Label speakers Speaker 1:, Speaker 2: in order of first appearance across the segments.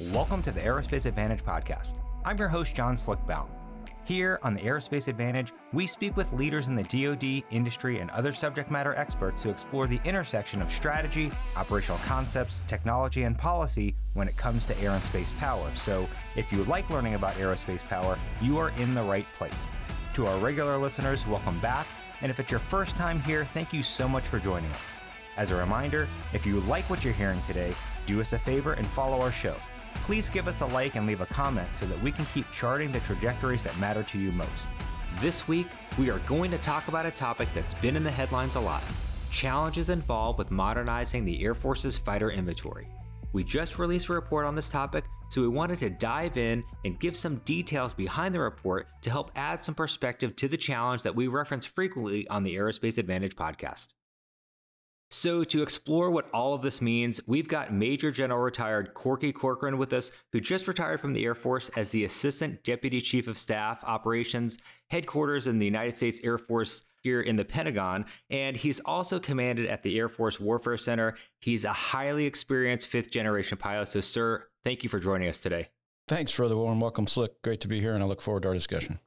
Speaker 1: Welcome to the Aerospace Advantage podcast. I'm your host, John Slick Baum. Here on the Aerospace Advantage, we speak with leaders in the DoD, industry, and other subject matter experts to explore the intersection of strategy, operational concepts, technology, and policy when it comes to air and space power. So, if you like learning about aerospace power, you are in the right place. To our regular listeners, welcome back. And if it's your first time here, thank you so much for joining us. As a reminder, if you like what you're hearing today, do us a favor and follow our show. Please give us a like and leave a comment so that we can keep charting the trajectories that matter to you most. This week, we are going to talk about a topic that's been in the headlines a lot challenges involved with modernizing the Air Force's fighter inventory. We just released a report on this topic, so we wanted to dive in and give some details behind the report to help add some perspective to the challenge that we reference frequently on the Aerospace Advantage podcast. So, to explore what all of this means, we've got Major General retired Corky Corcoran with us, who just retired from the Air Force as the Assistant Deputy Chief of Staff Operations, headquarters in the United States Air Force here in the Pentagon. And he's also commanded at the Air Force Warfare Center. He's a highly experienced fifth generation pilot. So, sir, thank you for joining us today.
Speaker 2: Thanks for the warm welcome, Slick. Great to be here, and I look forward to our discussion.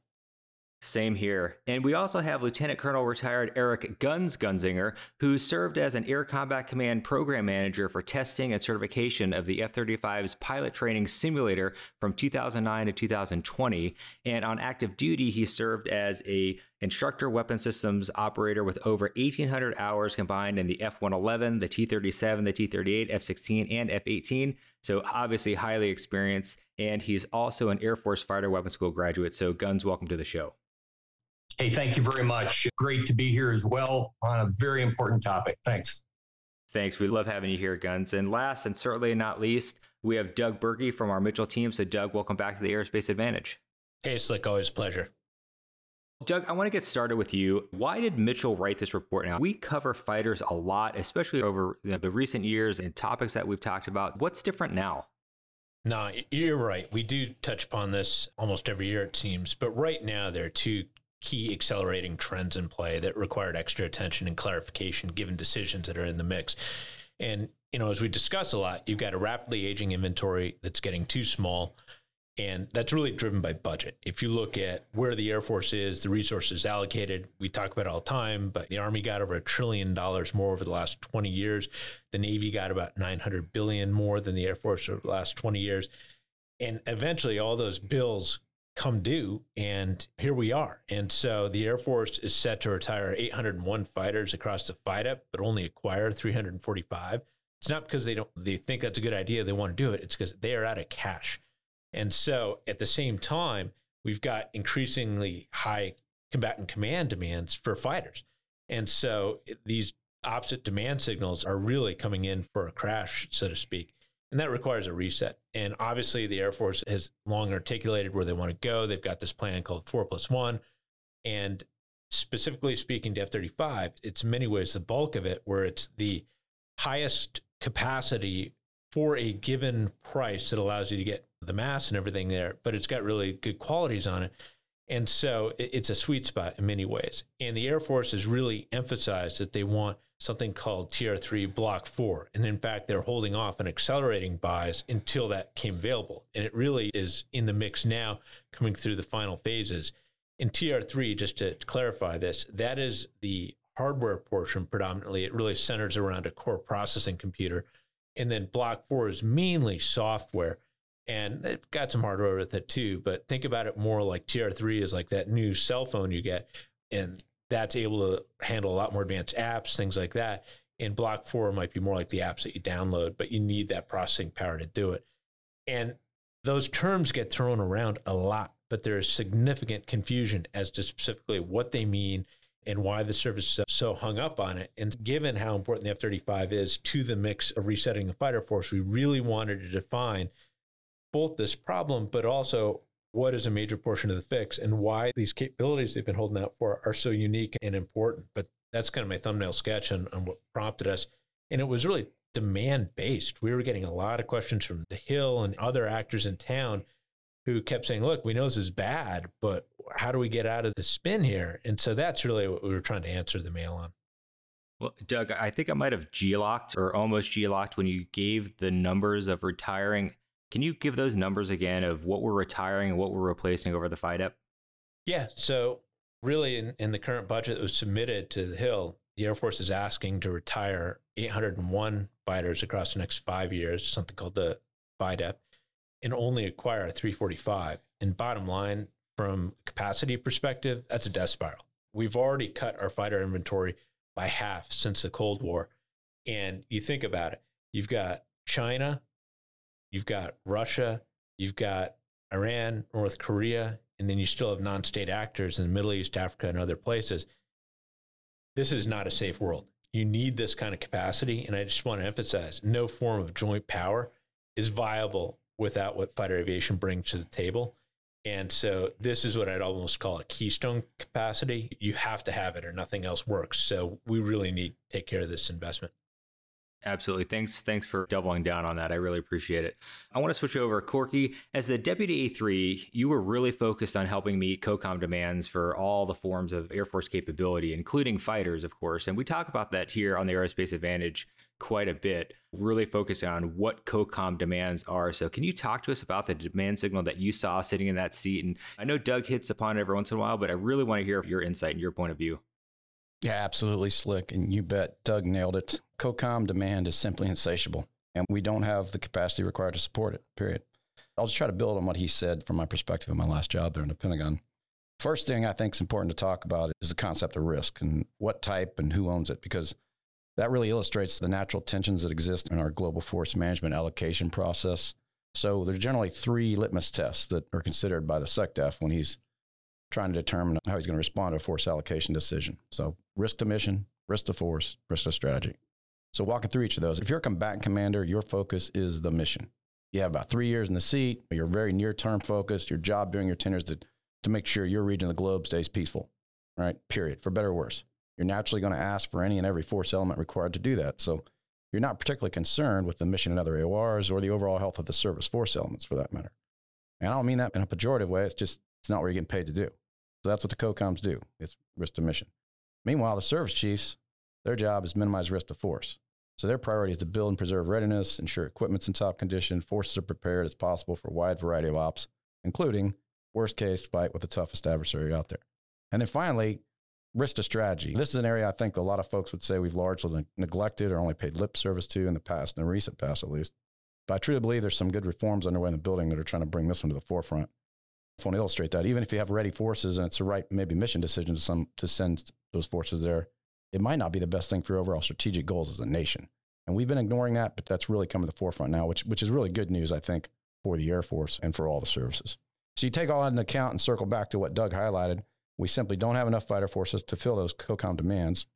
Speaker 1: Same here. And we also have Lieutenant Colonel retired Eric Guns Gunzinger, who served as an Air Combat Command program manager for testing and certification of the F 35's pilot training simulator from 2009 to 2020. And on active duty, he served as a instructor weapon systems operator with over 1,800 hours combined in the F 111, the T 37, the T 38, F 16, and F 18. So obviously highly experienced. And he's also an Air Force Fighter Weapons School graduate. So, Guns, welcome to the show.
Speaker 3: Hey, thank you very much. Great to be here as well on a very important topic. Thanks.
Speaker 1: Thanks. We love having you here, Guns. And last and certainly not least, we have Doug Birkey from our Mitchell team. So, Doug, welcome back to the Aerospace Advantage.
Speaker 4: Hey, Slick, always a pleasure.
Speaker 1: Doug, I want to get started with you. Why did Mitchell write this report now? We cover fighters a lot, especially over you know, the recent years and topics that we've talked about. What's different now?
Speaker 4: No, you're right. We do touch upon this almost every year, it seems. But right now, there are two key accelerating trends in play that required extra attention and clarification given decisions that are in the mix. And, you know, as we discuss a lot, you've got a rapidly aging inventory that's getting too small. And that's really driven by budget. If you look at where the Air Force is, the resources allocated, we talk about it all the time, but the Army got over a trillion dollars more over the last 20 years. The Navy got about 900 billion more than the Air Force over the last 20 years. And eventually all those bills come due and here we are. And so the air force is set to retire 801 fighters across the FYDP but only acquire 345 it's not because they don't they think that's a good idea they want to do it it's because they are out of cash. And so at the same time we've got increasingly high combatant command demands for fighters. And so these opposite demand signals are really coming in for a crash so to speak and that requires a reset. And obviously, the Air Force has long articulated where they want to go. They've got this plan called four plus one. And specifically speaking to F 35, it's many ways the bulk of it, where it's the highest capacity for a given price that allows you to get the mass and everything there, but it's got really good qualities on it. And so it's a sweet spot in many ways. And the Air Force has really emphasized that they want something called TR3 Block 4. And in fact, they're holding off and accelerating buys until that came available. And it really is in the mix now, coming through the final phases. In TR3, just to clarify this, that is the hardware portion predominantly. It really centers around a core processing computer. And then Block 4 is mainly software. And they've got some hardware with it too, but think about it more like TR3 is like that new cell phone you get. And that's able to handle a lot more advanced apps, things like that. And Block 4 might be more like the apps that you download, but you need that processing power to do it. And those terms get thrown around a lot, but there is significant confusion as to specifically what they mean and why the service is so hung up on it. And given how important the F 35 is to the mix of resetting the fighter force, we really wanted to define both this problem, but also what is a major portion of the fix and why these capabilities they've been holding out for are so unique and important. But that's kind of my thumbnail sketch on, on what prompted us. And it was really demand based. We were getting a lot of questions from the Hill and other actors in town who kept saying, look, we know this is bad, but how do we get out of the spin here? And so that's really what we were trying to answer the mail on.
Speaker 1: Well, Doug, I think I might have G-locked or almost G-locked when you gave the numbers of retiring Can you give those numbers again of what we're retiring and what we're replacing over the FYDP?
Speaker 4: Yeah. So, really, in, in the current budget that was submitted to the Hill, the Air Force is asking to retire 801 fighters across the next five years, something called the FYDP, and only acquire a 345. And bottom line, from capacity perspective, that's a death spiral. We've already cut our fighter inventory by half since the Cold War. And you think about it, you've got China, you've got Russia, you've got Iran, North Korea, and then you still have non state actors in the Middle East, Africa, and other places. This is not a safe world. You need this kind of capacity. And I just want to emphasize no form of joint power is viable without what fighter aviation brings to the table. And so this is what I'd almost call a keystone capacity. You have to have it or nothing else works. So we really need to take care of this investment.
Speaker 1: Absolutely. Thanks. Thanks for doubling down on that. I really appreciate it. I want to switch over. Corky, as the deputy A3, you were really focused on helping meet COCOM demands for all the forms of Air Force capability, including fighters, of course. And we talk about that here on the Aerospace Advantage quite a bit, really focusing on what COCOM demands are. So, can you talk to us about the demand signal that you saw sitting in that seat? And I know Doug hits upon it every once in a while, but I really want to hear your insight and your point of view.
Speaker 2: Yeah, absolutely slick. And you bet Doug nailed it. COCOM demand is simply insatiable, and we don't have the capacity required to support it, period. I'll just try to build on what he said from my perspective in my last job there in the Pentagon. First thing I think is important to talk about is the concept of risk and what type and who owns it, because that really illustrates the natural tensions that exist in our global force management allocation process. So there's generally three litmus tests that are considered by the SecDef when he's trying to determine how he's going to respond to a force allocation decision. So risk to mission, risk to force, risk to strategy. So walking through each of those, if you're a combatant commander, your focus is the mission. You have about three years in the seat. You're very near term focused. Your job during your tenure is to, to make sure your region of the globe stays peaceful, right? Period, for better or worse. You're naturally going to ask for any and every force element required to do that. So you're not particularly concerned with the mission and other AORs or the overall health of the service force elements for that matter. And I don't mean that in a pejorative way. It's just, it's not what you're getting paid to do. So that's what the COCOMs do. It's risk to mission. Meanwhile, the service chiefs, their job is minimize risk to force. So their priority is to build and preserve readiness, ensure equipment's in top condition, forces are prepared as possible for a wide variety of ops, including worst case fight with the toughest adversary out there. And then finally, risk to strategy. This is an area I think a lot of folks would say we've largely neglected or only paid lip service to in the past, in the recent past at least. But I truly believe there's some good reforms underway in the building that are trying to bring this one to the forefront. I want to illustrate that. Even if you have ready forces and it's the right maybe mission decision to some to send those forces there, it might not be the best thing for your overall strategic goals as a nation. And we've been ignoring that, but that's really coming to the forefront now, which, which is really good news, I think, for the Air Force and for all the services. So you take all that into account and circle back to what Doug highlighted. We simply don't have enough fighter forces to fill those COCOM demands.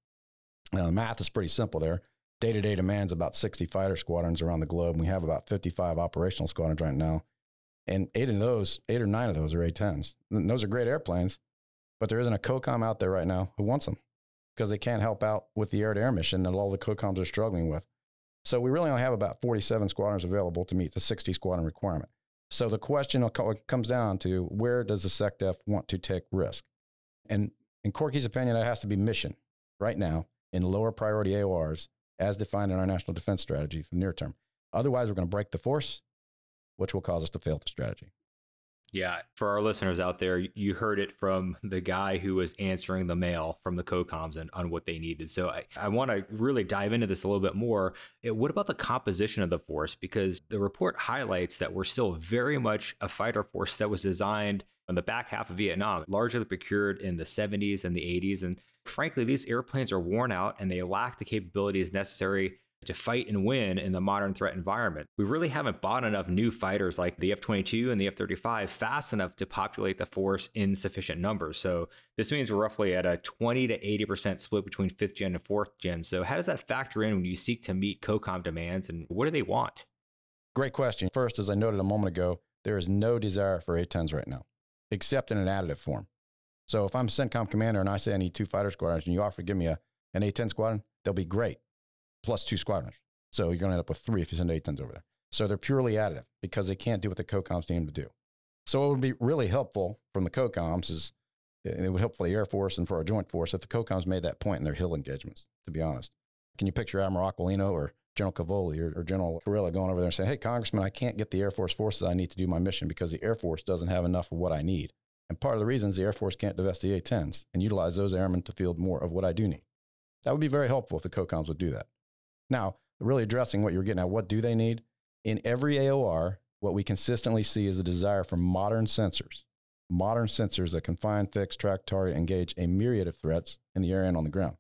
Speaker 2: Now, the math is pretty simple there. Day to day demands about 60 fighter squadrons around the globe. And we have about 55 operational squadrons right now. And eight of those, eight or nine of those are A-10s. Those are great airplanes, but there isn't a COCOM out there right now who wants them because they can't help out with the air-to-air mission that all the COCOMs are struggling with. So we really only have about 47 squadrons available to meet the 60 squadron requirement. So the question comes down to where does the SecDef want to take risk? And in Corky's opinion, it has to be mission right now in lower priority AORs as defined in our national defense strategy for the near term. Otherwise, we're going to break the force which will cause us to fail the strategy.
Speaker 1: Yeah, for our listeners out there, you heard it from the guy who was answering the mail from the COCOMs and on what they needed. So I, I want to really dive into this a little bit more. It, what about the composition of the force? Because the report highlights that we're still very much a fighter force that was designed in the back half of Vietnam, largely procured in the 70s and the 80s. And frankly, these airplanes are worn out and they lack the capabilities necessary to fight and win in the modern threat environment. We really haven't bought enough new fighters like the F 22 and the F 35 fast enough to populate the force in sufficient numbers. So this means we're roughly at a 20 to 80% split between fifth gen and fourth gen. So how does that factor in when you seek to meet COCOM demands and what do they want?
Speaker 2: Great question. First, as I noted a moment ago, there is no desire for A-10s right now, except in an additive form. So if I'm CENTCOM commander and I say I need two fighter squadrons and you offer to give me a, an A-10 squadron, they'll be great plus two squadrons. So you're going to end up with three if you send A-10s over there. So they're purely additive because they can't do what the COCOMs need them to do. So it would be really helpful from the COCOMs is it would help for the Air Force and for our joint force if the COCOMs made that point in their Hill engagements, to be honest. Can you picture Admiral Aquilino or General Cavoli or, or General Kurilla going over there and saying, Hey, Congressman, I can't get the Air Force forces I need to do my mission because the Air Force doesn't have enough of what I need. And part of the reason is the Air Force can't divest the A 10s and utilize those airmen to field more of what I do need. That would be very helpful if the COCOMs would do that. Now, really addressing what you're getting at, what do they need? In every AOR, what we consistently see is a desire for modern sensors, modern sensors that can find, fix, track, target, engage a myriad of threats in the air and on the ground.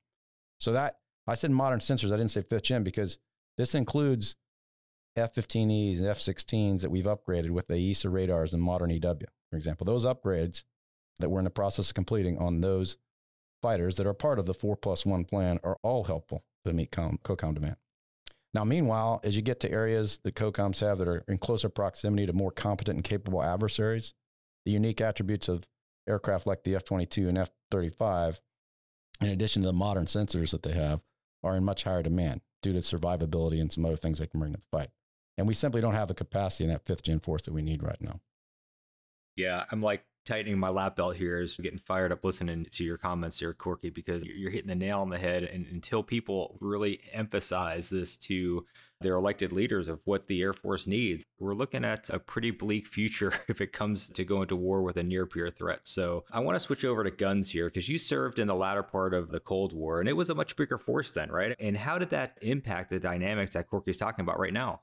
Speaker 2: So that I said modern sensors, I didn't say fifth gen because this includes F 15Es and F 16s that we've upgraded with the AESA radars and modern EW, for example. Those upgrades that we're in the process of completing on those fighters that are part of the four plus one plan are all helpful to meet com- COCOM demand. Now, meanwhile, as you get to areas that COCOMs have that are in closer proximity to more competent and capable adversaries, the unique attributes of aircraft like the F 22 and F 35, in addition to the modern sensors that they have, are in much higher demand due to survivability and some other things they can bring to the fight. And we simply don't have the capacity in that fifth gen force that we need right now.
Speaker 1: Yeah, I'm like tightening my lap belt here is getting fired up listening to your comments here, Corky, because you're hitting the nail on the head. And until people really emphasize this to their elected leaders of what the Air Force needs, we're looking at a pretty bleak future if it comes to going to war with a near peer threat. So I want to switch over to guns here because you served in the latter part of the Cold War and it was a much bigger force then, right? And how did that impact the dynamics that Corky's talking about right now?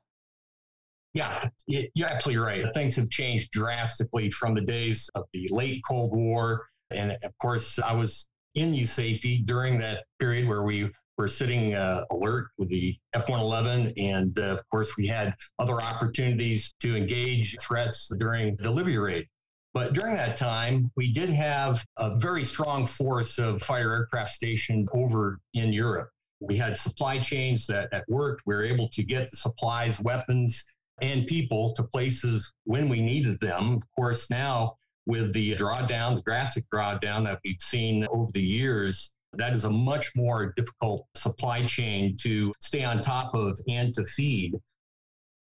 Speaker 3: Yeah, you're absolutely right. Things have changed drastically from the days of the late Cold War. And of course, I was in USAFE during that period where we were sitting uh, alert with the F 111. And uh, of course, we had other opportunities to engage threats during the Libya raid. But during that time, we did have a very strong force of fighter aircraft stationed over in Europe. We had supply chains that, that worked. We were able to get the supplies, weapons, and people to places when we needed them. Of course, now with the drawdown, the drastic drawdown that we've seen over the years, that is a much more difficult supply chain to stay on top of and to feed.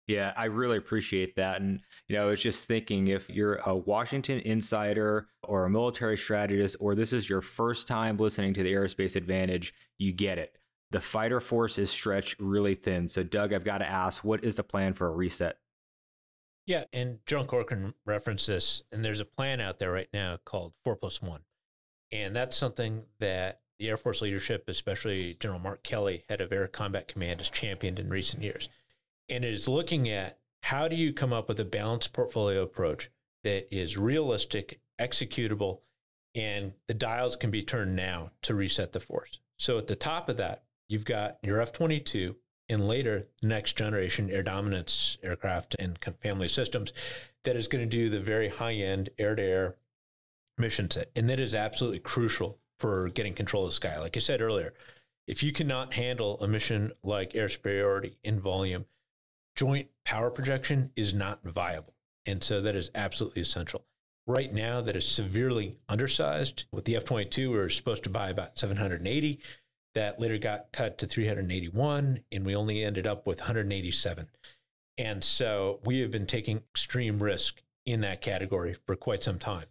Speaker 1: Yeah, I really appreciate that. And, you know, I was just thinking if you're a Washington insider or a military strategist, or this is your first time listening to the Aerospace Advantage, you get it the fighter force is stretched really thin. So, Doug, I've got to ask, what is the plan for a reset?
Speaker 4: Yeah, and John Corcoran referenced this, and there's a plan out there right now called Four Plus One, and that's something that the Air Force leadership, especially General Mark Kelly, head of Air Combat Command, has championed in recent years, and it is looking at how do you come up with a balanced portfolio approach that is realistic, executable, and the dials can be turned now to reset the force. So at the top of that, you've got your F 22 and later next generation air dominance aircraft and family systems that is going to do the very high end air to air mission set. And that is absolutely crucial for getting control of the sky. Like I said earlier, if you cannot handle a mission like air superiority in volume, joint power projection is not viable. And so that is absolutely essential. Right now, that is severely undersized. With the F 22, we we're supposed to buy about 780 that later got cut to 381, and we only ended up with 187. And so we have been taking extreme risk in that category for quite some time.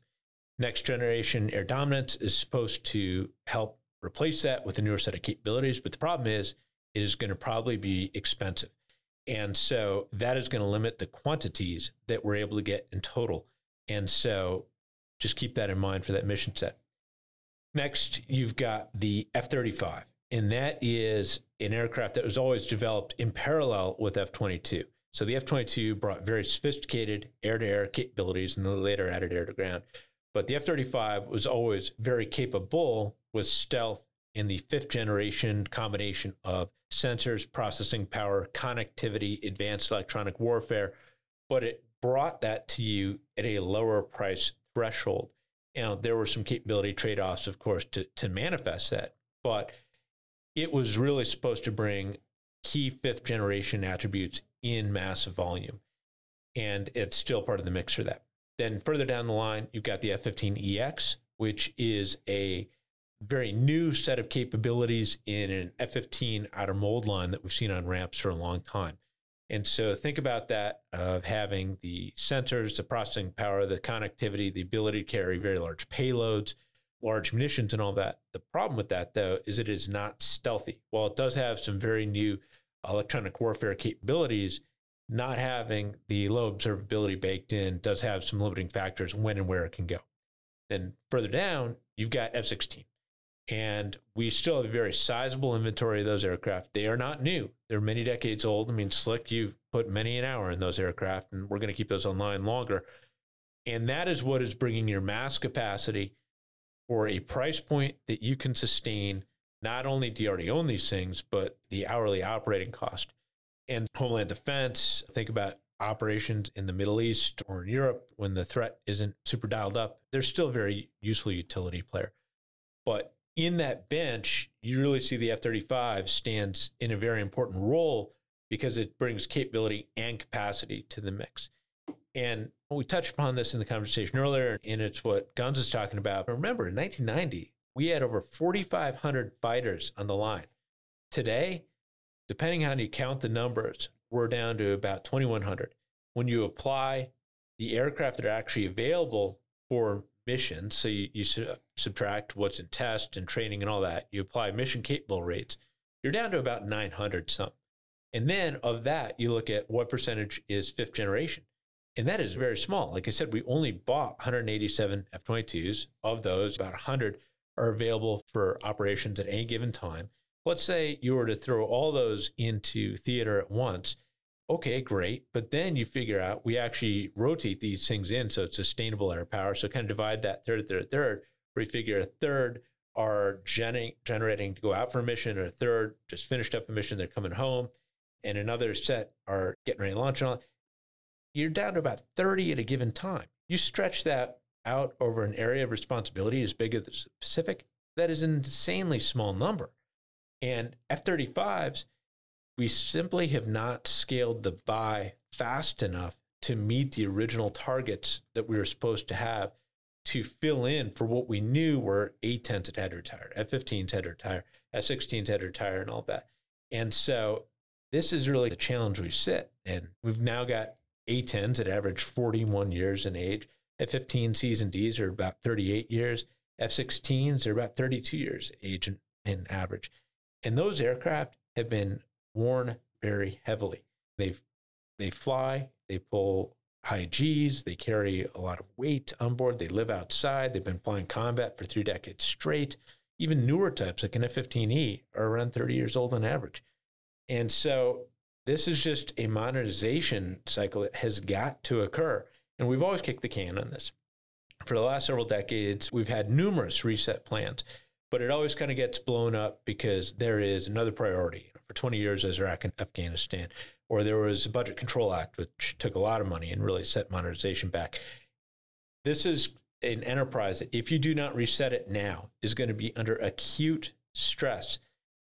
Speaker 4: Next generation air dominance is supposed to help replace that with a newer set of capabilities. But the problem is, it is going to probably be expensive. And so that is going to limit the quantities that we're able to get in total. And so just keep that in mind for that mission set. Next, you've got the F 35, and that is an aircraft that was always developed in parallel with F 22. So the F 22 brought very sophisticated air to air capabilities and then later added air to ground. But the F 35 was always very capable with stealth in the fifth generation combination of sensors, processing power, connectivity, advanced electronic warfare. But it brought that to you at a lower price threshold. You know, there were some capability trade offs, of course, to, to manifest that. But it was really supposed to bring key fifth generation attributes in massive volume. And it's still part of the mix for that. Then further down the line, you've got the F 15EX, which is a very new set of capabilities in an F 15 outer mold line that we've seen on ramps for a long time. And so think about that of having the sensors, the processing power, the connectivity, the ability to carry very large payloads, large munitions, and all that. The problem with that, though, is it is not stealthy. While it does have some very new electronic warfare capabilities, not having the low observability baked in does have some limiting factors when and where it can go. Then further down, you've got F 16. And we still have a very sizable inventory of those aircraft. They are not new. They're many decades old. I mean, Slick, you put many an hour in those aircraft, and we're going to keep those online longer. And that is what is bringing your mass capacity for a price point that you can sustain. Not only do you already own these things, but the hourly operating cost. And Homeland Defense, think about operations in the Middle East or in Europe when the threat isn't super dialed up. They're still a very useful utility player. But in that bench, you really see the F 35 stands in a very important role because it brings capability and capacity to the mix. And we touched upon this in the conversation earlier, and it's what Guns is talking about. But remember, in 1990, we had over 4,500 fighters on the line. Today, depending on how you count the numbers, we're down to about 2,100. When you apply the aircraft that are actually available for missions. So you, you su- subtract what's in test and training and all that. You apply mission capable rates. You're down to about 900 something. And then of that, you look at what percentage is fifth generation. And that is very small. Like I said, we only bought 187 F 22s. Of those, about 100 are available for operations at any given time. Let's say you were to throw all those into theater at once okay, great. But then you figure out we actually rotate these things in so it's sustainable air power. So kind of divide that third, third, third, you figure a third are gen- generating to go out for a mission, or a third just finished up a mission, they're coming home, and another set are getting ready to launch all. You're down to about 30 at a given time. You stretch that out over an area of responsibility as big as the Pacific, that is an insanely small number. And F 35s, we simply have not scaled the buy fast enough to meet the original targets that we were supposed to have to fill in for what we knew were A10s that had to retire, F15s had to retire, F16s had to retire, and all that. And so this is really the challenge we sit. And we've now got A10s that average 41 years in age. F15 Cs and Ds are about 38 years. F16s are about 32 years age in, in average. And those aircraft have been worn very heavily. They they fly, they pull high G's, they carry a lot of weight on board, they live outside, they've been flying combat for three decades straight. Even newer types like an F 15E are around 30 years old on average. And so this is just a modernization cycle that has got to occur. And we've always kicked the can on this. For the last several decades, we've had numerous reset plans, but it always kind of gets blown up because there is another priority for 20 years as Iraq and Afghanistan. Or there was a Budget Control Act, which took a lot of money and really set modernization back. This is an enterprise that, if you do not reset it now, is going to be under acute stress.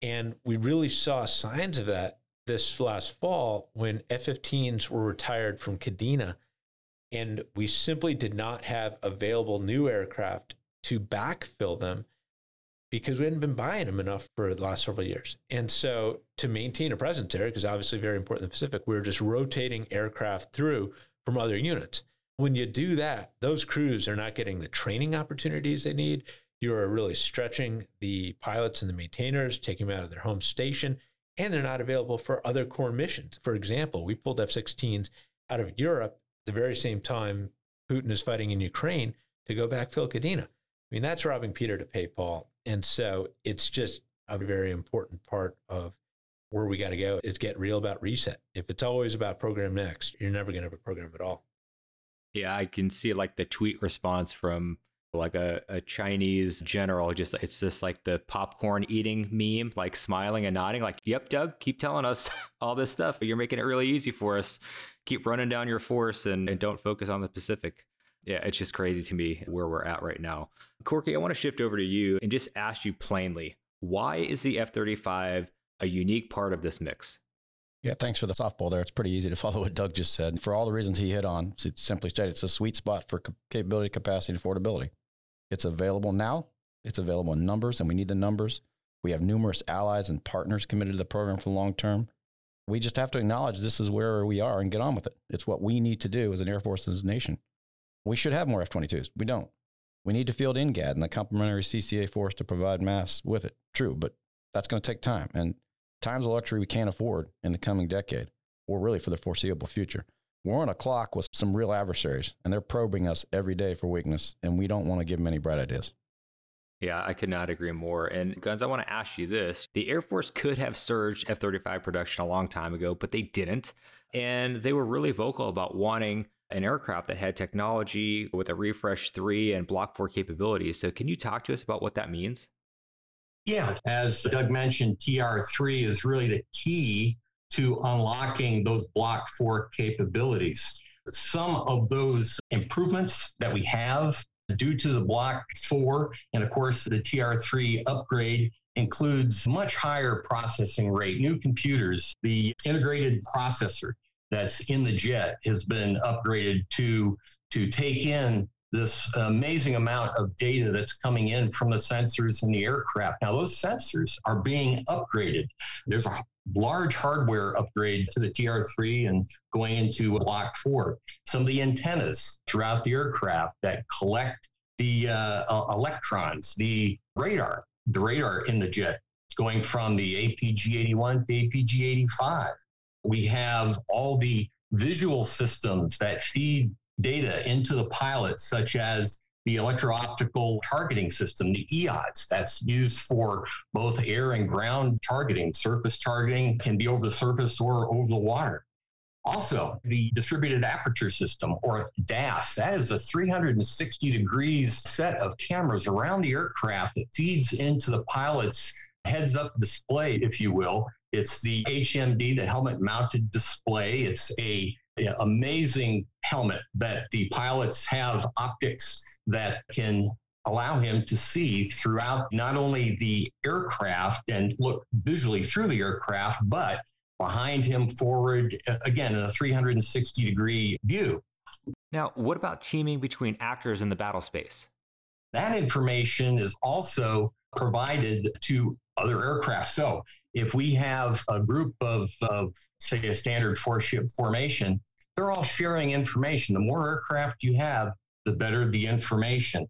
Speaker 4: And we really saw signs of that this last fall when F 15s were retired from Kadena. And we simply did not have available new aircraft to backfill them because we hadn't been buying them enough for the last several years. And so to maintain a presence there, because obviously very important in the Pacific, we were just rotating aircraft through from other units. When you do that, those crews are not getting the training opportunities they need. You are really stretching the pilots and the maintainers, taking them out of their home station, and they're not available for other core missions. For example, we pulled F 16s out of Europe the very same time Putin is fighting in Ukraine to go back backfill Kadena. I mean, that's robbing Peter to pay Paul. And so it's just a very important part of where we got to go is get real about reset. If it's always about program next, you're never going to have a program at all.
Speaker 1: Yeah, I can see like the tweet response from like a, a Chinese general. Just it's just like the popcorn eating meme, like smiling and nodding, like, "Yep, Doug, keep telling us all this stuff. but You're making it really easy for us. Keep running down your force and, and don't focus on the Pacific." Yeah, it's just crazy to me where we're at right now. Corky, I want to shift over to you and just ask you plainly why is the F 35 a unique part of this mix?
Speaker 2: Yeah, thanks for the softball there. It's pretty easy to follow what Doug just said. For all the reasons he hit on, simply stated, it's a sweet spot for capability, capacity, and affordability. It's available now, it's available in numbers, and we need the numbers. We have numerous allies and partners committed to the program for the long term. We just have to acknowledge this is where we are and get on with it. It's what we need to do as an Air Force as a nation. We should have more F 22s. We don't. We need to field NGAD and the complementary CCA force to provide mass with it. True, but that's going to take time. And Times a luxury we can't afford in the coming decade, or really for the foreseeable future. We're on a clock with some real adversaries, and they're probing us every day for weakness, and we don't want to give them any bright ideas.
Speaker 1: Yeah, I could not agree more. And Guns, I want to ask you this. The Air Force could have surged F 35 production a long time ago, but they didn't. And they were really vocal about wanting an aircraft that had technology with a refresh 3 and block 4 capabilities. So, can you talk to us about what that means?
Speaker 3: Yeah, as Doug mentioned, TR3 is really the key to unlocking those block 4 capabilities. Some of those improvements that we have due to the Block 4. And of course, the TR3 upgrade includes much higher processing rate, new computers. The integrated processor that's in the jet has been upgraded to, to take in this amazing amount of data that's coming in from the sensors in the aircraft. Now, those sensors are being upgraded. There's a large hardware upgrade to the TR3 and going into Block 4. Some of the antennas throughout the aircraft that collect the uh, electrons, the radar, the radar in the jet, going from the APG 81 to APG 85. We have all the visual systems that feed data into the pilot, such as the electro-optical targeting system, the EOTS, that's used for both air and ground targeting. Surface targeting can be over the surface or over the water. Also, the distributed aperture system or DAS, that is a 360 degrees set of cameras around the aircraft that feeds into the pilot's heads up display, if you will. It's the HMD, the helmet mounted display. It's a, a amazing helmet that the pilots have optics that can allow him to see throughout not only the aircraft and look visually through the aircraft, but behind him, forward, again, in a 360 degree view.
Speaker 1: Now, what about teaming between actors in the battle space?
Speaker 3: That information is also provided to other aircraft. So if we have a group of, of say, a standard four ship formation, they're all sharing information. The more aircraft you have, the better the information.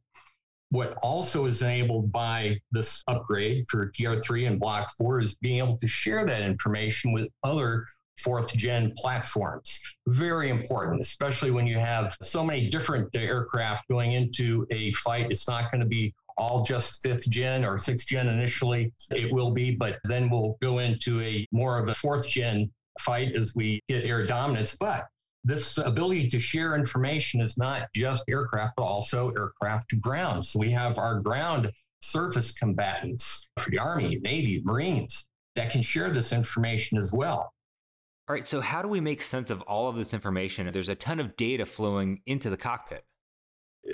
Speaker 3: What also is enabled by this upgrade for TR3 and Block 4 is being able to share that information with other fourth gen platforms. Very important, especially when you have so many different aircraft going into a fight. It's not going to be all just fifth gen or sixth gen initially. It will be, but then we'll go into a more of a fourth gen fight as we get air dominance. But this ability to share information is not just aircraft, but also aircraft to ground. So we have our ground surface combatants for the Army, Navy, Marines that can share this information as well.
Speaker 1: All right, so how do we make sense of all of this information? There's a ton of data flowing into the cockpit.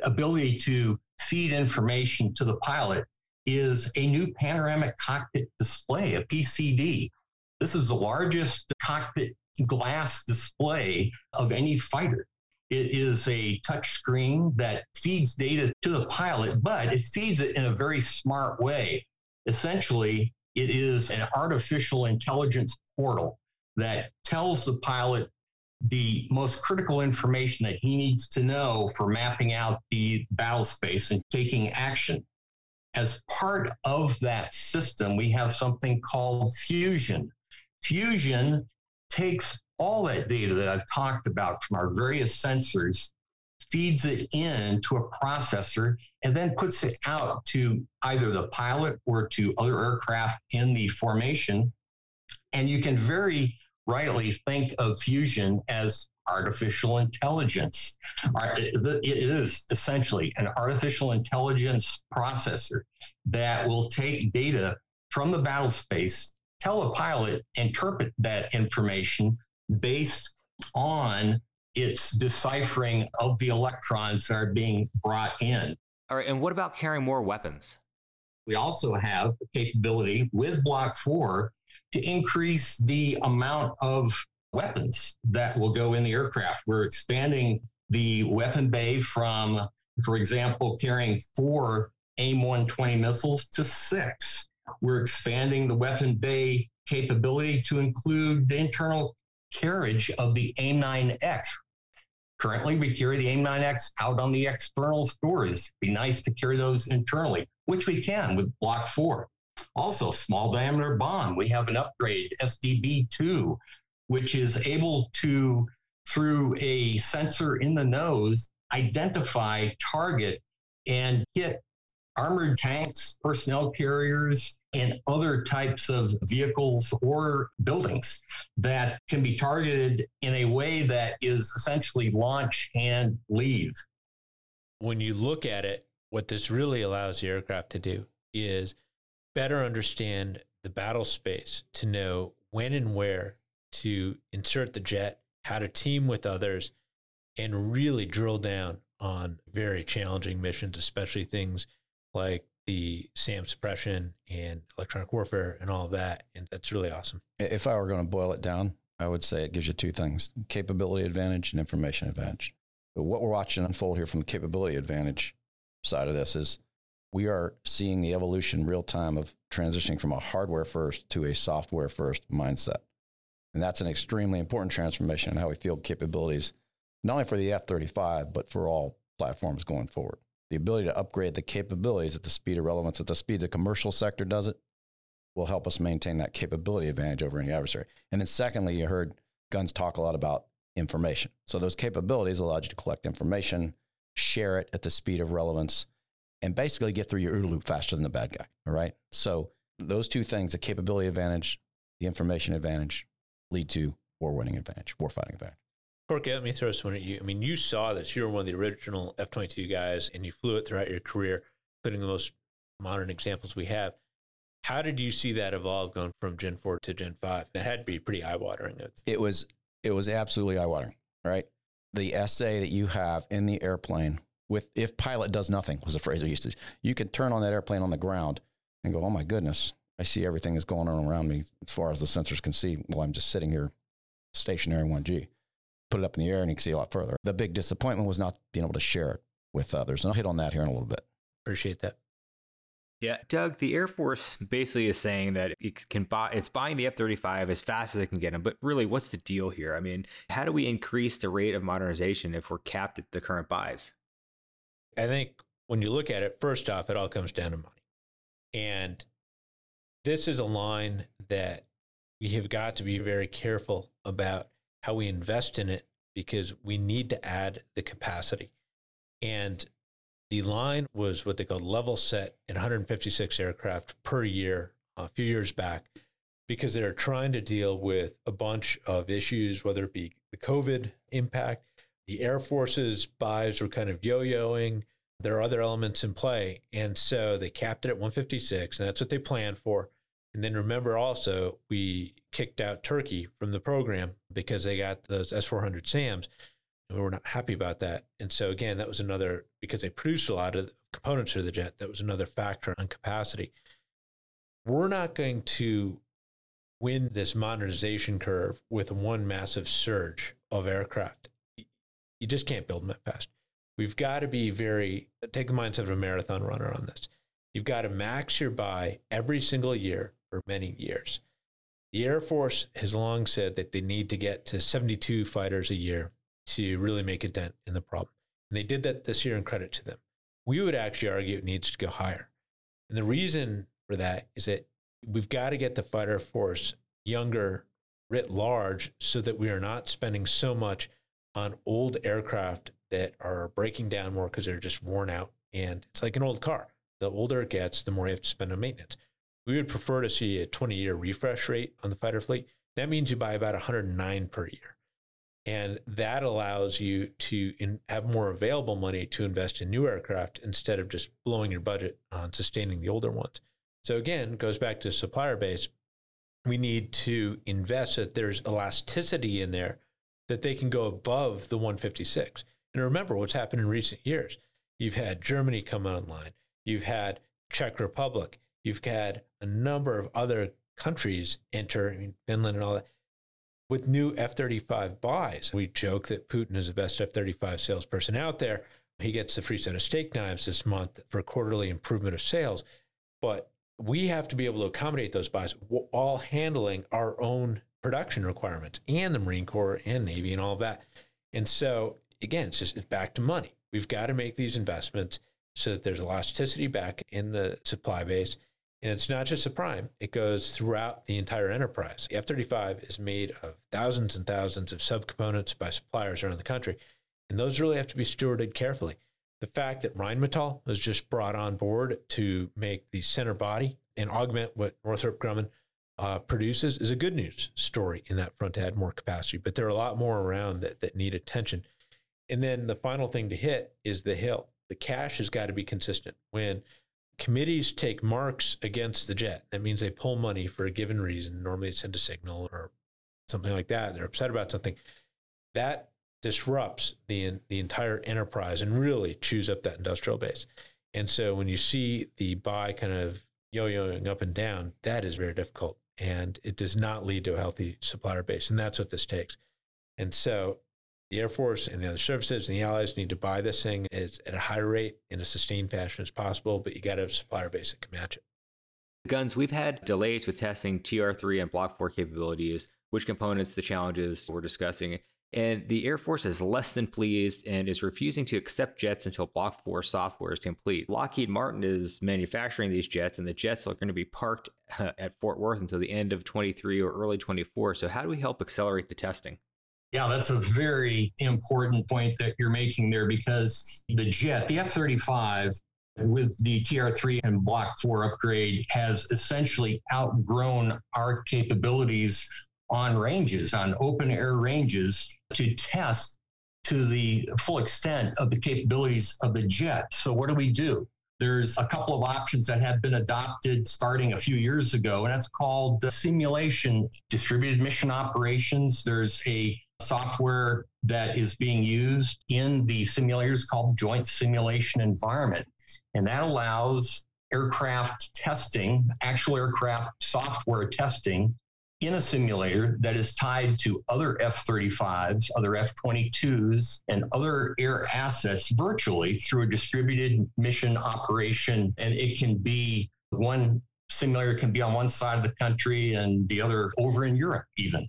Speaker 3: Ability to feed information to the pilot is a new panoramic cockpit display, a PCD. This is the largest cockpit glass display of any fighter. It is a touch screen that feeds data to the pilot, but it feeds it in a very smart way. Essentially, it is an artificial intelligence portal that tells the pilot the most critical information that he needs to know for mapping out the battle space and taking action. As part of that system, we have something called Fusion. Fusion takes all that data that I've talked about from our various sensors, feeds it into a processor, and then puts it out to either the pilot or to other aircraft in the formation. And you can very rightly think of fusion as artificial intelligence. It is essentially an artificial intelligence processor that will take data from the battle space tell a pilot interpret that information based on its deciphering of the electrons that are being brought in.
Speaker 1: All right, and what about carrying more weapons?
Speaker 3: We also have the capability with Block 4 to increase the amount of weapons that will go in the aircraft. We're expanding the weapon bay from, for example, carrying four AIM 120 missiles to six. We're expanding the weapon bay capability to include the internal carriage of the AIM-9X. Currently, we carry the AIM-9X out on the external stores. It'd be nice to carry those internally, which we can with Block 4. Also, small diameter bomb. We have an upgrade, SDB 2, which is able to, through a sensor in the nose, identify, target, and hit armored tanks, personnel carriers, and other types of vehicles or buildings that can be targeted in a way that is essentially launch and leave.
Speaker 4: When you look at it, what this really allows the aircraft to do is better understand the battle space to know when and where to insert the jet, how to team with others, and really drill down on very challenging missions, especially things like the SAM suppression and electronic warfare and all of that. And that's really awesome.
Speaker 2: If I were going to boil it down, I would say it gives you two things capability advantage and information advantage. But what we're watching unfold here from the capability advantage side of this is we are seeing the evolution real time of transitioning from a hardware first to a software first mindset. And that's an extremely important transformation in how we field capabilities, not only for the F 35, but for all platforms going forward. The ability to upgrade the capabilities at the speed of relevance, at the speed the commercial sector does it, will help us maintain that capability advantage over any adversary. And then, secondly, you heard guns talk a lot about information. So, those capabilities allow you to collect information, share it at the speed of relevance, and basically get through your OODA loop faster than the bad guy. All right. So, those two things the capability advantage, the information advantage lead to war winning advantage, war fighting advantage.
Speaker 4: Corky, let me throw this one at you. I mean, you saw this. You were one of the original F 22 guys and you flew it throughout your career, including the most modern examples we have. How did you see that evolve going from Gen 4 to Gen 5? It had to be pretty eye watering.
Speaker 2: It was, it was absolutely eye watering, right? The SA that you have in the airplane with if pilot does nothing was the phrase I used to. You can turn on that airplane on the ground and go, oh my goodness, I see everything that's going on around me as far as the sensors can see while I'm just sitting here stationary 1G put it up in the air and you can see a lot further. The big disappointment was not being able to share it with others. And I'll hit on that here in a little bit.
Speaker 4: Appreciate that.
Speaker 1: Yeah, Doug, the Air Force basically is saying that it can buy it's buying the F-35 as fast as it can get them. But really, what's the deal here? I mean, how do we increase the rate of modernization if we're capped at the current buys?
Speaker 4: I think when you look at it, first off, it all comes down to money. And this is a line that we have got to be very careful about how we invest in it because we need to add the capacity. And the line was what they called level set at 156 aircraft per year uh, a few years back because they're trying to deal with a bunch of issues, whether it be the COVID impact, the Air Force's buys were kind of yo yoing. There are other elements in play. And so they capped it at 156, and that's what they planned for. And then remember also, we kicked out Turkey from the program because they got those S 400 SAMs. And we were not happy about that. And so, again, that was another, because they produced a lot of components for the jet, that was another factor on capacity. We're not going to win this modernization curve with one massive surge of aircraft. You just can't build them that fast. We've got to be very, take the mindset of a marathon runner on this. You've got to max your buy every single year for many years. The Air Force has long said that they need to get to 72 fighters a year to really make a dent in the problem. And they did that this year, and credit to them. We would actually argue it needs to go higher. And the reason for that is that we've got to get the fighter force younger writ large so that we are not spending so much on old aircraft that are breaking down more because they're just worn out. And it's like an old car. The older it gets, the more you have to spend on maintenance. We would prefer to see a 20 year refresh rate on the fighter fleet. That means you buy about 109 per year. And that allows you to in, have more available money to invest in new aircraft instead of just blowing your budget on sustaining the older ones. So again, goes back to supplier base. We need to invest that there's elasticity in there that they can go above the 156. And remember what's happened in recent years. You've had Germany come online. You've had Czech Republic. You've had a number of other countries enter, I mean, Finland and all that, with new F 35 buys. We joke that Putin is the best F 35 salesperson out there. He gets the free set of steak knives this month for quarterly improvement of sales. But we have to be able to accommodate those buys while handling our own production requirements and the Marine Corps and Navy and all of that. And so, again, it's just back to money. We've got to make these investments so that there's elasticity back in the supply base And it's not just a prime, it goes throughout the entire enterprise. The F 35 is made of thousands and thousands of subcomponents by suppliers around the country. And those really have to be stewarded carefully. The fact that Rheinmetall was just brought on board to make the center body and augment what Northrop Grumman uh, produces is a good news story in that front to add more capacity. But there are a lot more around that, that need attention. And then the final thing to hit is the hill. The cash has got to be consistent. When committees take marks against the jet, that means they pull money for a given reason. Normally, they send a signal or something like that. They're upset about something. That disrupts the the entire enterprise and really chews up that industrial base. And so when you see the buy kind of yo-yoing up and down, that is very difficult and it does not lead to a healthy supplier base. And that's what this takes. And so the Air Force and the other services and the allies need to buy this thing as, at a higher rate in a sustained fashion as possible, but you got to have a supplier base that can match it.
Speaker 1: Gunz, we've had delays with testing TR3 and Block 4 capabilities, which components, the challenges we're discussing. And the Air Force is less than pleased and is refusing to accept jets until Block 4 software is complete. Lockheed Martin is manufacturing these jets, and the jets are going to be parked at Fort Worth until the end of 23 or early 24. So, how do we help accelerate the testing?
Speaker 3: Yeah, that's a very important point that you're making there because the jet, the F 35, with the TR3 and Block 4 upgrade, has essentially outgrown our capabilities on ranges, on open air ranges, to test to the full extent of the capabilities of the jet. So, what do we do? There's a couple of options that have been adopted starting a few years ago, and that's called simulation distributed mission operations. There's a software that is being used in the simulators called Joint Simulation Environment, and that allows aircraft testing, actual aircraft software testing in a simulator that is tied to other F 35s, other F 22s, and other air assets virtually through a distributed mission operation. And it can be one simulator can be on one side of the country and the other over in Europe, even.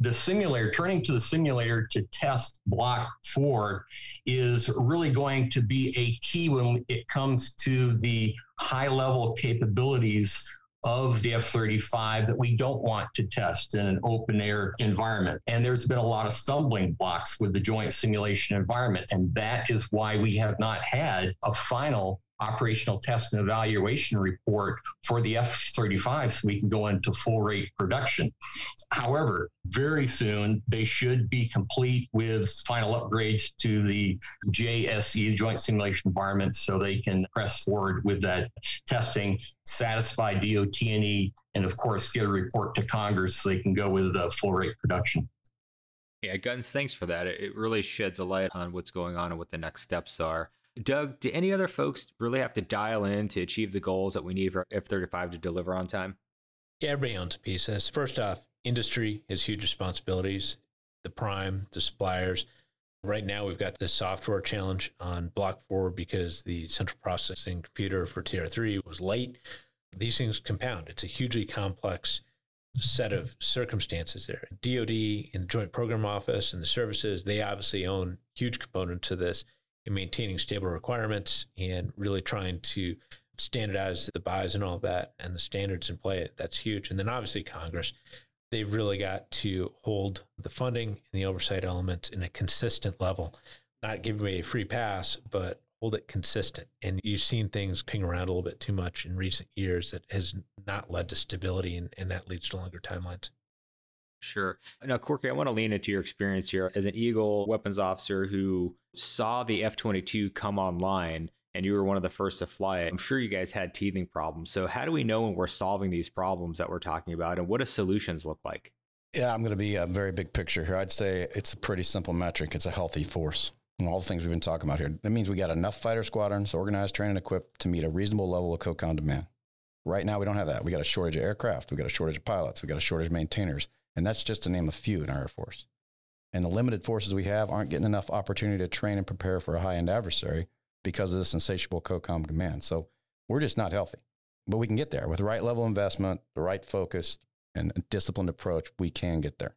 Speaker 3: The simulator, turning to the simulator to test Block 4 is really going to be a key when it comes to the high level capabilities of the F 35 that we don't want to test in an open air environment. And there's been a lot of stumbling blocks with the joint simulation environment. And that is why we have not had a final operational test and evaluation report for the F 35 so we can go into full rate production. However, very soon they should be complete with final upgrades to the JSE, Joint Simulation Environment, so they can press forward with that testing, satisfy DOT&E, and of course get a report to Congress so they can go with the full rate production.
Speaker 1: Yeah, Gunz, thanks for that. It really sheds a light on what's going on and what the next steps are. Doug, do any other folks really have to dial in to achieve the goals that we need for F 35 to deliver on time?
Speaker 4: Yeah, everybody owns a piece of this. First off, industry has huge responsibilities. The prime, the suppliers. Right now, we've got this software challenge on Block 4 because the central processing computer for TR3 was late. These things compound. It's a hugely complex set of circumstances there. DoD and the Joint Program Office and the services, they obviously own huge components to this in maintaining stable requirements and really trying to standardize the buys and all of that and the standards in play. That's huge. And then obviously Congress, they've really got to hold the funding and the oversight elements in a consistent level, not give me a free pass, but hold it consistent. And you've seen things ping around a little bit too much in recent years that has not led to stability and, and that leads to longer timelines.
Speaker 1: Sure. Now, Corky, I want to lean into your experience here as an Eagle weapons officer who saw the F 22 come online and you were one of the first to fly it. I'm sure you guys had teething problems. So, how do we know when we're solving these problems that we're talking about and what do solutions look like?
Speaker 2: Yeah, I'm going to be a very big picture here. I'd say it's a pretty simple metric. It's a healthy force. And all the things we've been talking about here. That means we got enough fighter squadrons, organized, trained, and equipped to meet a reasonable level of COCOM demand. Right now, we don't have that. We got a shortage of aircraft. We got a shortage of pilots. We got a shortage of maintainers. And that's just to name a few in our Air Force. And the limited forces we have aren't getting enough opportunity to train and prepare for a high end adversary because of this insatiable COCOM demand. So we're just not healthy. But we can get there with the right level of investment, the right focus, and a disciplined approach. We can get there.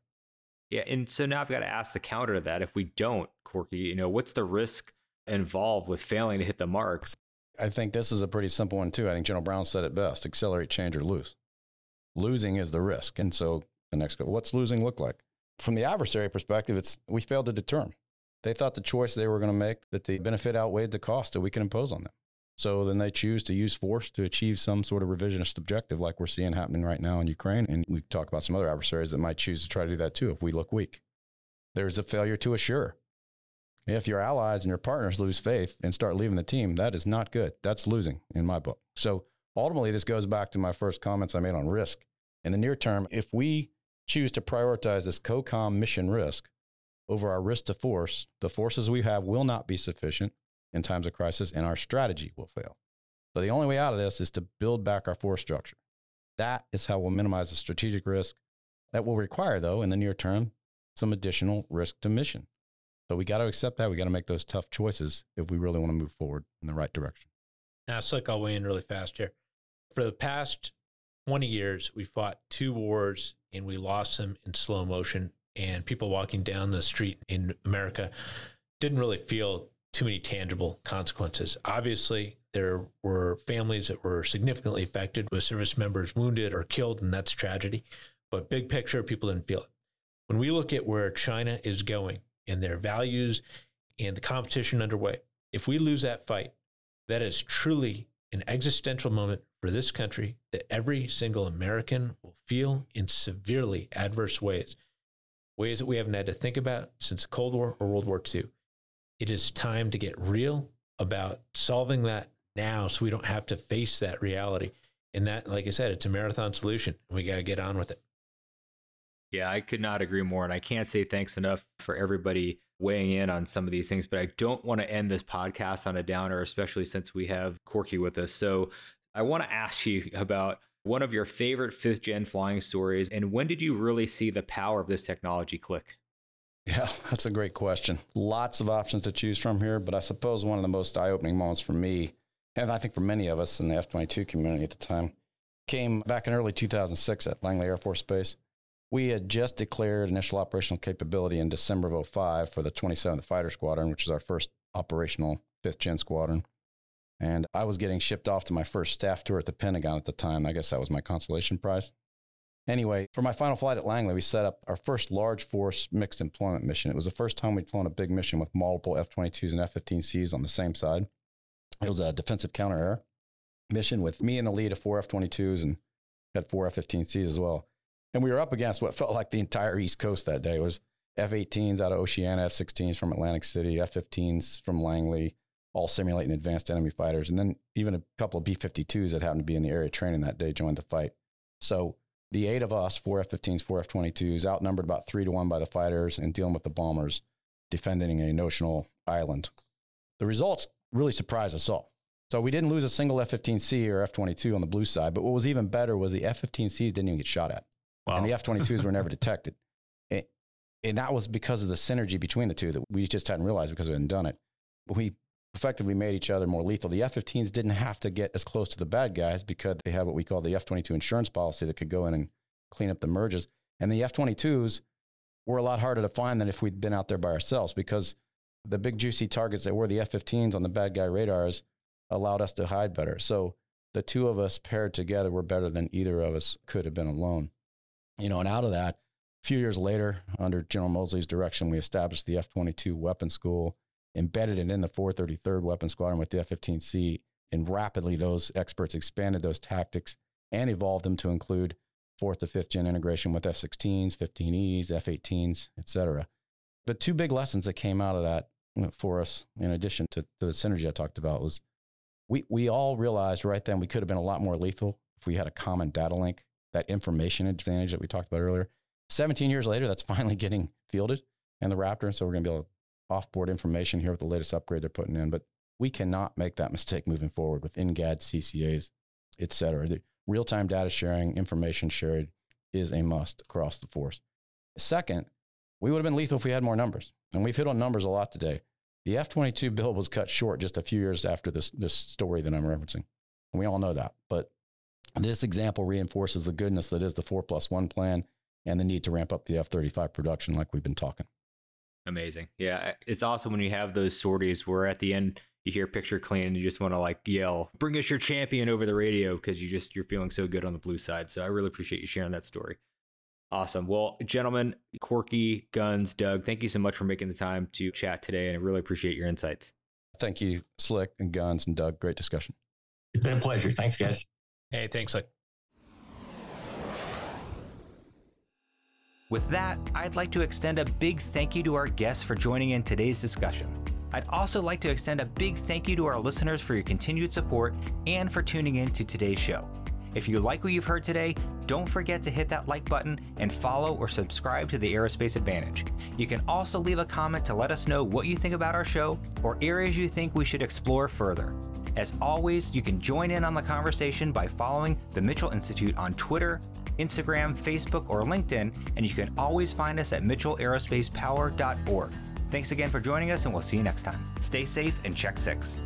Speaker 1: Yeah. And so now I've got to ask the counter to that. If we don't, Corky, you know, what's the risk involved with failing to hit the marks?
Speaker 2: I think this is a pretty simple one too. I think General Brown said it best accelerate, change, or lose. Losing is the risk. And so the next, what's losing look like? From the adversary perspective, it's we failed to determine. They thought the choice they were going to make, that the benefit outweighed the cost that we can impose on them. So then they choose to use force to achieve some sort of revisionist objective, like we're seeing happening right now in Ukraine. And we talk about some other adversaries that might choose to try to do that too if we look weak. There's a failure to assure. If your allies and your partners lose faith and start leaving the team, that is not good. That's losing in my book. So ultimately, this goes back to my first comments I made on risk. In the near term, if we choose to prioritize this COCOM mission risk over our risk to force, the forces we have will not be sufficient in times of crisis and our strategy will fail. So the only way out of this is to build back our force structure. That is how we'll minimize the strategic risk. That will require, though, in the near term, some additional risk to mission. So we got to accept that. We got to make those tough choices if we really want to move forward in the right direction.
Speaker 4: Now, Slick, I'll weigh in really fast here. For the past 20 years, we fought two wars and we lost them in slow motion. And people walking down the street in America didn't really feel too many tangible consequences. Obviously, there were families that were significantly affected with service members wounded or killed, and that's tragedy. But big picture, people didn't feel it. When we look at where China is going and their values and the competition underway, if we lose that fight, that is truly an existential moment for this country that every single American will feel in severely adverse ways, ways that we haven't had to think about since the Cold War or World War II. It is time to get real about solving that now so we don't have to face that reality. And that, like I said, it's a marathon solution. We got to get on with it.
Speaker 1: Yeah, I could not agree more. And I can't say thanks enough for everybody weighing in on some of these things, but I don't want to end this podcast on a downer, especially since we have Corky with us. So I want to ask you about one of your favorite fifth gen flying stories. And when did you really see the power of this technology click?
Speaker 2: Yeah, that's a great question. Lots of options to choose from here, but I suppose one of the most eye opening moments for me, and I think for many of us in the F 22 community at the time, came back in early 2006 at Langley Air Force Base. We had just declared initial operational capability in December of 05 for the 27th Fighter Squadron, which is our first operational fifth gen squadron. And I was getting shipped off to my first staff tour at the Pentagon at the time. I guess that was my consolation prize. Anyway, for my final flight at Langley, we set up our first large force mixed employment mission. It was the first time we'd flown a big mission with multiple F 22s and F 15Cs on the same side. It was a defensive counter air mission with me in the lead of four F 22s and had four F 15Cs as well. And we were up against what felt like the entire East Coast that day. It was F 18s out of Oceana, F 16s from Atlantic City, F 15s from Langley, all simulating advanced enemy fighters. And then even a couple of B 52s that happened to be in the area training that day joined the fight. So the eight of us, four F 15s, four F 22s, outnumbered about three to one by the fighters and dealing with the bombers, defending a notional island. The results really surprised us all. So we didn't lose a single F 15C or F 22 on the blue side, but what was even better was the F 15Cs didn't even get shot at. Wow. And the F 22s were never detected. And, and that was because of the synergy between the two that we just hadn't realized because we hadn't done it. We effectively made each other more lethal. The F 15s didn't have to get as close to the bad guys because they had what we call the F 22 insurance policy that could go in and clean up the merges. And the F 22s were a lot harder to find than if we'd been out there by ourselves because the big juicy targets that were the F 15s on the bad guy radars allowed us to hide better. So the two of us paired together were better than either of us could have been alone. You know, and out of that, a few years later, under General Moseley's direction, we established the F 22 Weapon School embedded it in the 433rd Weapon Squadron with the F 15C. And rapidly, those experts expanded those tactics and evolved them to include fourth to fifth gen integration with F 16s, 15Es, F 18s, et cetera. But two big lessons that came out of that for us, in addition to, to the synergy I talked about, was we, we all realized right then we could have been a lot more lethal if we had a common data link, that information advantage that we talked about earlier. 17 years later, that's finally getting fielded in the Raptor. So we're going to be able to offboard information here with the latest upgrade they're putting in. But we cannot make that mistake moving forward with NGAD, CCAs, et cetera. The real-time data sharing, information shared is a must across the force. Second, we would have been lethal if we had more numbers. And we've hit on numbers a lot today. The F 22 build was cut short just a few years after this, this story that I'm referencing. And we all know that. But this example reinforces the goodness that is the four plus one plan and the need to ramp up the F 35 production like we've been talking.
Speaker 1: Amazing. Yeah. It's awesome when you have those sorties where at the end, you hear picture clean and you just want to like yell, bring us your champion over the radio because you just, you're feeling so good on the blue side. So I really appreciate you sharing that story. Awesome. Well, gentlemen, Corky, Gunz, Doug, thank you so much for making the time to chat today. And I really appreciate your insights.
Speaker 2: Thank you, Slick and Gunz and Doug. Great discussion.
Speaker 3: It's been a pleasure. Thanks, guys.
Speaker 4: Hey, thanks.
Speaker 1: With that, I'd like to extend a big thank you to our guests for joining in today's discussion. I'd also like to extend a big thank you to our listeners for your continued support and for tuning in to today's show. If you like what you've heard today, don't forget to hit that like button and follow or subscribe to the Aerospace Advantage. You can also leave a comment to let us know what you think about our show or areas you think we should explore further. As always, you can join in on the conversation by following the Mitchell Institute on Twitter, Instagram, Facebook, or LinkedIn, and you can always find us at mitchellaerospacepower.org. Thanks again for joining us, and we'll see you next time. Stay safe and check six.